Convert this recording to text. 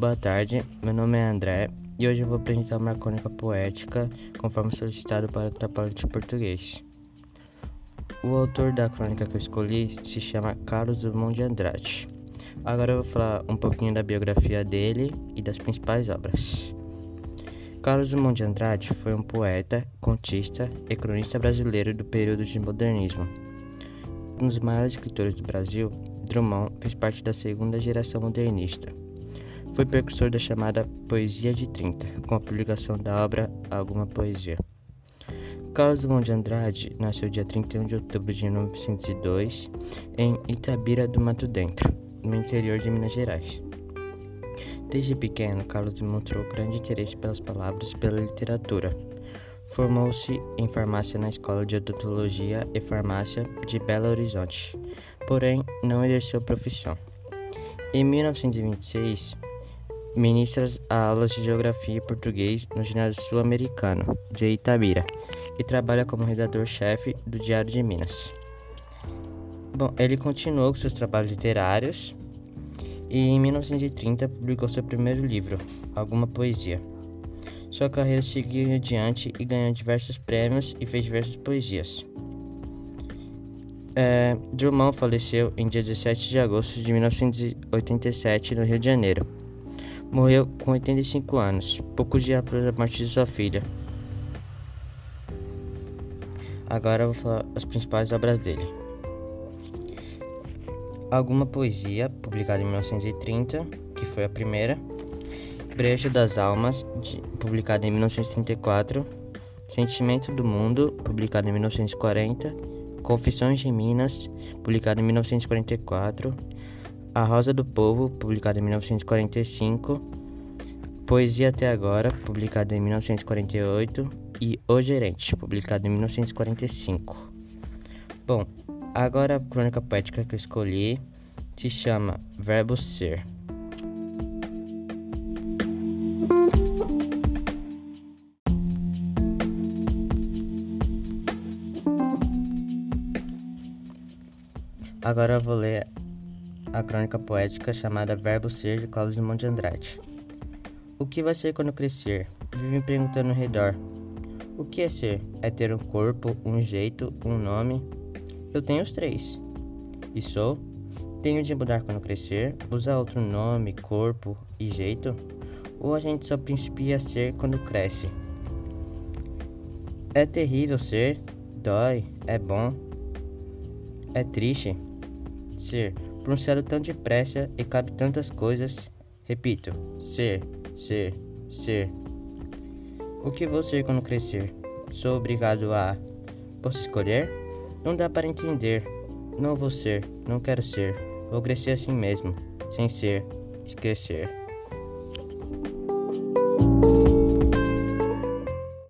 Boa tarde, meu nome é André e hoje eu vou apresentar uma crônica poética conforme solicitado para o trabalho de português. O autor da crônica que eu escolhi se chama Carlos Drummond de Andrade. Agora eu vou falar um pouquinho da biografia dele e das principais obras. Carlos Drummond de Andrade foi um poeta, contista e cronista brasileiro do período de modernismo. Um dos maiores escritores do Brasil, Drummond fez parte da segunda geração modernista. Foi precursor da chamada Poesia de 30, com a publicação da obra Alguma Poesia. Carlos Drummond de Andrade nasceu dia 31 de outubro de 1902 em Itabira do Mato Dentro, no interior de Minas Gerais. Desde pequeno, Carlos demonstrou grande interesse pelas palavras e pela literatura. Formou-se em farmácia na Escola de Odontologia e Farmácia de Belo Horizonte, porém não exerceu profissão. Em 1926, ministra aulas de Geografia e Português no Ginásio Sul-Americano de Itabira e trabalha como redator-chefe do Diário de Minas. Bom, ele continuou com seus trabalhos literários e em 1930 publicou seu primeiro livro, Alguma Poesia. Sua carreira seguiu adiante e ganhou diversos prêmios e fez diversas poesias. É, Drummond faleceu em dia 17 de agosto de 1987 no Rio de Janeiro. Morreu com 85 anos, poucos dias após a morte de sua filha. Agora eu vou falar as principais obras dele. Alguma Poesia, publicada em 1930, que foi a primeira. Brejo das Almas, de, publicada em 1934. Sentimento do Mundo, publicado em 1940. Confissões de Minas, publicado em 1944. A Rosa do Povo, publicado em 1945. Poesia Até Agora, publicado em 1948. E O Gerente, publicado em 1945. Bom, agora a crônica poética que eu escolhi se chama Verbo Ser. Agora eu vou ler a crônica poética chamada Verbo Ser de Cláudio de Andrade. O que vai ser quando crescer? Vive me perguntando ao redor. O que é ser? É ter um corpo, um jeito, um nome? Eu tenho os três. E sou? Tenho de mudar quando crescer? Usar outro nome, corpo e jeito? Ou a gente só principia a ser quando cresce? É terrível ser? Dói? É bom? É triste? Ser, pronunciado tão depressa e cabe tantas coisas. Repito, ser, ser, ser. O que vou ser quando crescer? Sou obrigado a. Posso escolher? Não dá para entender. Não vou ser, não quero ser. Vou crescer assim mesmo, sem ser, esquecer.